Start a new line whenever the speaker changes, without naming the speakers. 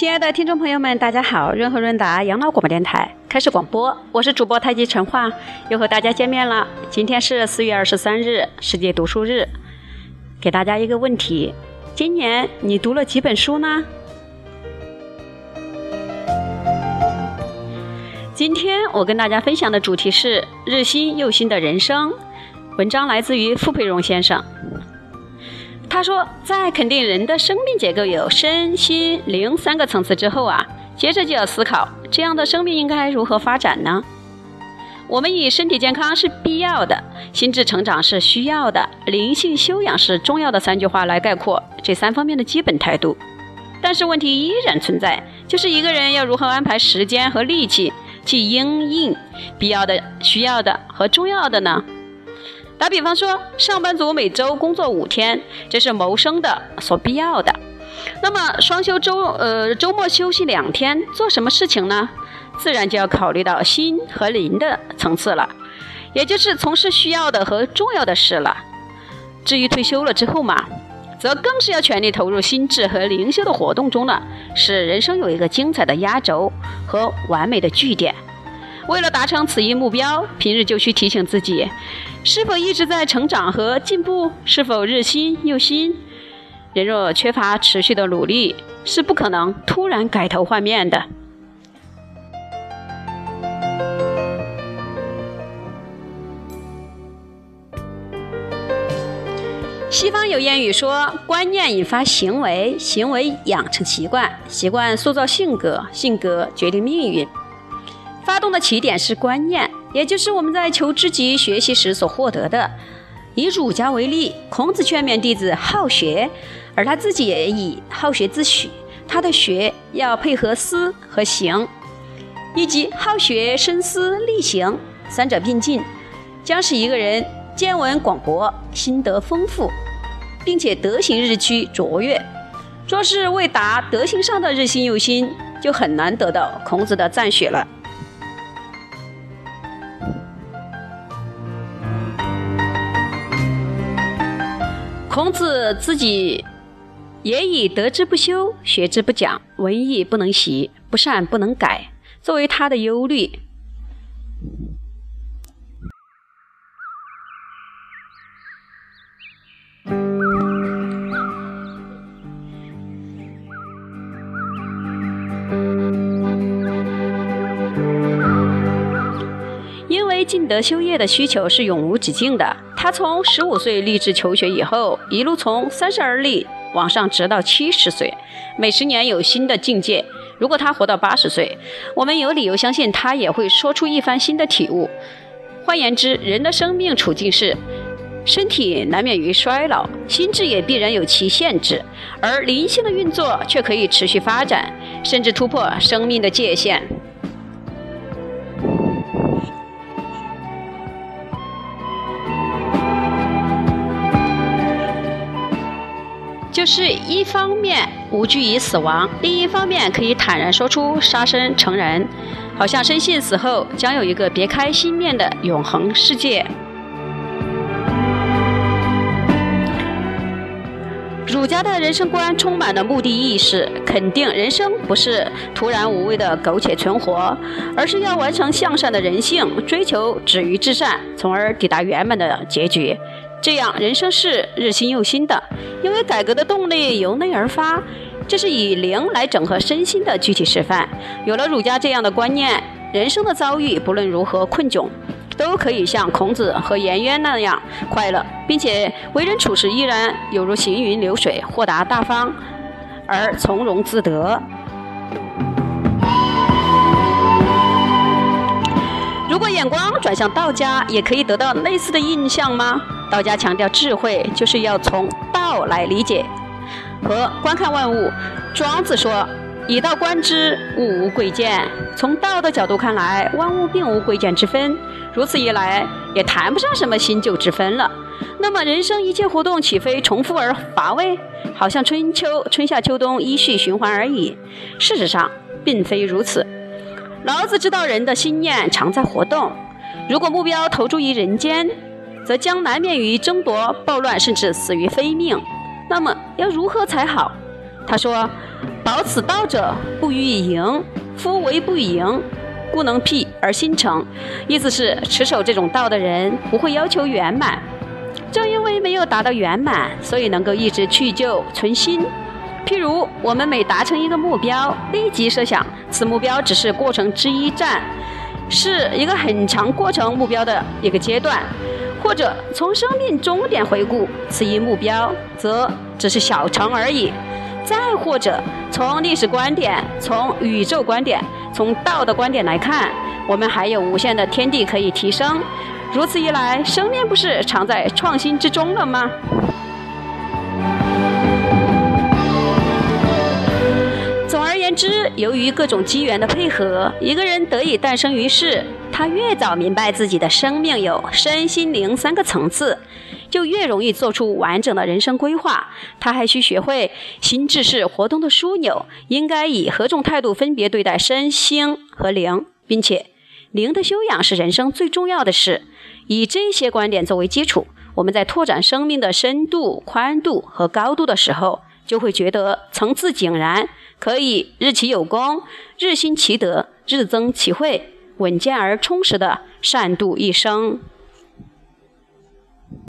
亲爱的听众朋友们，大家好！润和润达养老广播电台开始广播，我是主播太极陈化，又和大家见面了。今天是四月二十三日，世界读书日，给大家一个问题：今年你读了几本书呢？今天我跟大家分享的主题是日新又新的人生。文章来自于傅培荣先生。他说，在肯定人的生命结构有身心灵三个层次之后啊，接着就要思考这样的生命应该如何发展呢？我们以身体健康是必要的，心智成长是需要的，灵性修养是重要的三句话来概括这三方面的基本态度。但是问题依然存在，就是一个人要如何安排时间和力气？去应应必要的、需要的和重要的呢？打比方说，上班族每周工作五天，这是谋生的所必要的。那么双休周，呃，周末休息两天，做什么事情呢？自然就要考虑到心和灵的层次了，也就是从事需要的和重要的事了。至于退休了之后嘛，则更是要全力投入心智和灵修的活动中了，使人生有一个精彩的压轴和完美的句点。为了达成此一目标，平日就需提醒自己，是否一直在成长和进步，是否日新又新。人若缺乏持续的努力，是不可能突然改头换面的。西方有谚语说：“观念引发行为，行为养成习惯，习惯塑造性格，性格决定命运。”发动的起点是观念，也就是我们在求知己学习时所获得的。以儒家为例，孔子劝勉弟子好学，而他自己也以好学自诩。他的学要配合思和行，以及好学、深思、力行三者并进，将使一个人。见闻广博，心得丰富，并且德行日趋卓越。若是未达德行上的日新又新，就很难得到孔子的赞许了。孔子自己也以“得之不修，学之不讲，文艺不能习，不善不能改”作为他的忧虑。尽德修业的需求是永无止境的。他从十五岁立志求学以后，一路从三十而立往上，直到七十岁，每十年有新的境界。如果他活到八十岁，我们有理由相信他也会说出一番新的体悟。换言之，人的生命处境是：身体难免于衰老，心智也必然有其限制，而灵性的运作却可以持续发展，甚至突破生命的界限。就是一方面无惧于死亡，另一方面可以坦然说出杀身成仁，好像深信死后将有一个别开心面的永恒世界。儒家的人生观充满了目的意识，肯定人生不是徒然无味的苟且存活，而是要完成向善的人性，追求止于至善，从而抵达圆满的结局。这样，人生是日新又新的，因为改革的动力由内而发，这是以灵来整合身心的具体示范。有了儒家这样的观念，人生的遭遇不论如何困窘，都可以像孔子和颜渊那样快乐，并且为人处事依然有如行云流水，豁达大方而从容自得。如果眼光转向道家，也可以得到类似的印象吗？道家强调智慧，就是要从道来理解和观看万物。庄子说：“以道观之，物无贵贱。”从道的角度看来，万物并无贵贱之分。如此一来，也谈不上什么新旧之分了。那么，人生一切活动岂非重复而乏味？好像春秋、春夏秋冬依序循环而已。事实上，并非如此。老子知道人的心念常在活动。如果目标投注于人间，则将难免于争夺、暴乱，甚至死于非命。那么要如何才好？他说：“保此道者，不欲盈。夫唯不盈，故能辟而心诚。意思是持守这种道的人不会要求圆满，正因为没有达到圆满，所以能够一直去旧存新。譬如我们每达成一个目标，立即设想此目标只是过程之一站，是一个很长过程目标的一个阶段。或者从生命终点回顾此一目标，则只是小成而已；再或者从历史观点、从宇宙观点、从道的观点来看，我们还有无限的天地可以提升。如此一来，生命不是常在创新之中了吗？之，由于各种机缘的配合，一个人得以诞生于世。他越早明白自己的生命有身心灵三个层次，就越容易做出完整的人生规划。他还需学会心智是活动的枢纽，应该以何种态度分别对待身心和灵，并且灵的修养是人生最重要的事。以这些观点作为基础，我们在拓展生命的深度、宽度和高度的时候，就会觉得层次井然，可以日其有功，日新其德，日增其慧。稳健而充实的善度一生。